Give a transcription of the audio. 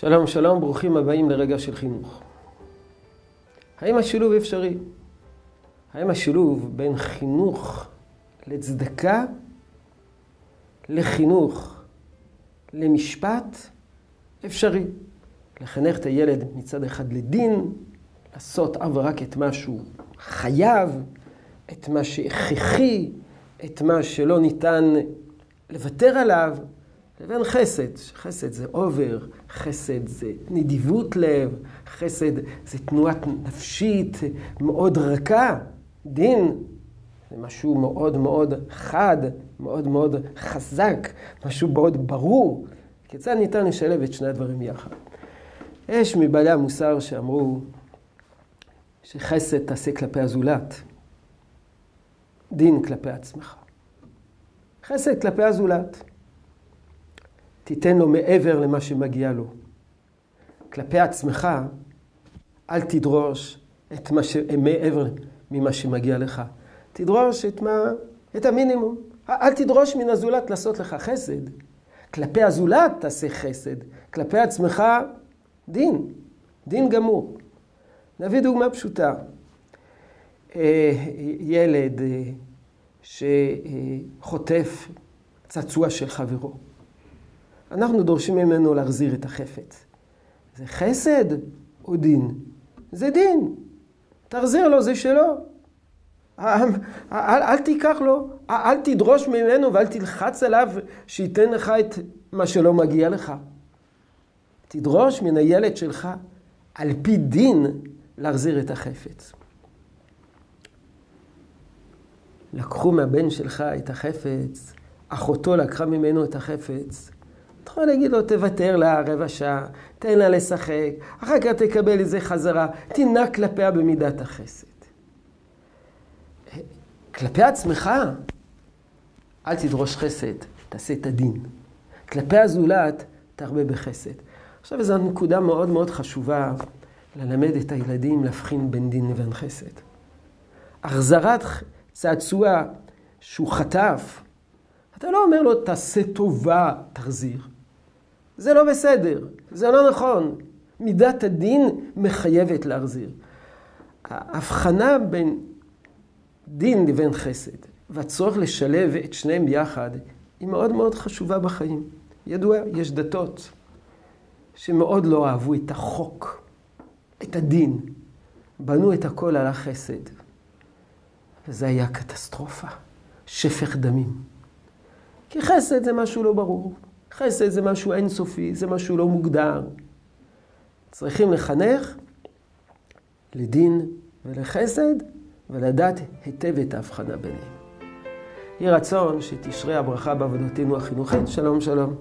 שלום, שלום, ברוכים הבאים לרגע של חינוך. האם השילוב אפשרי? האם השילוב בין חינוך לצדקה לחינוך למשפט אפשרי? לחנך את הילד מצד אחד לדין, לעשות אך ורק את מה שהוא חייב, את מה שהכרחי, את מה שלא ניתן לוותר עליו, לבין חסד. חסד זה עובר, חסד זה נדיבות לב, חסד זה תנועת נפשית מאוד רכה. דין זה משהו מאוד מאוד חד, מאוד מאוד חזק, משהו מאוד ברור. כיצד ניתן לשלב את שני הדברים יחד? יש מבעלי המוסר שאמרו שחסד תעשה כלפי הזולת, דין כלפי עצמך. חסד כלפי הזולת. תיתן לו מעבר למה שמגיע לו. כלפי עצמך, אל תדרוש את מה ש... מעבר ממה שמגיע לך. תדרוש את, מה... את המינימום. אל תדרוש מן הזולת לעשות לך חסד. כלפי הזולת תעשה חסד. כלפי עצמך, דין. דין גמור. נביא דוגמה פשוטה. אה, ילד אה, שחוטף צעצוע של חברו. אנחנו דורשים ממנו להחזיר את החפץ. זה חסד או דין? זה דין. תחזיר לו, זה שלו. אל, אל, תיקח לו, אל תדרוש ממנו ואל תלחץ עליו שייתן לך את מה שלא מגיע לך. תדרוש מן הילד שלך, על פי דין, להחזיר את החפץ. לקחו מהבן שלך את החפץ, אחותו לקחה ממנו את החפץ, אתה יכול להגיד לו, תוותר לה רבע שעה, תן לה לשחק, אחר כך תקבל את זה חזרה, תנהג כלפיה במידת החסד. כלפי עצמך, אל תדרוש חסד, תעשה את הדין. כלפי הזולת, תרבה בחסד. עכשיו, זו נקודה מאוד מאוד חשובה ללמד את הילדים להבחין בין דין לבין חסד. החזרת צעצוע שהוא חטף, אתה לא אומר לו, תעשה טובה, תחזיר. זה לא בסדר, זה לא נכון. מידת הדין מחייבת להחזיר. ההבחנה בין דין לבין חסד, והצורך לשלב את שניהם יחד, היא מאוד מאוד חשובה בחיים. ידוע, יש דתות שמאוד לא אהבו את החוק, את הדין. בנו את הכל על החסד. וזה היה קטסטרופה, שפך דמים. כי חסד זה משהו לא ברור. חסד זה משהו אינסופי, זה משהו לא מוגדר. צריכים לחנך לדין ולחסד, ולדעת היטב את ההבחנה ביניהם. יהי רצון שתשרה הברכה בעבודתנו החינוכית. שלום שלום.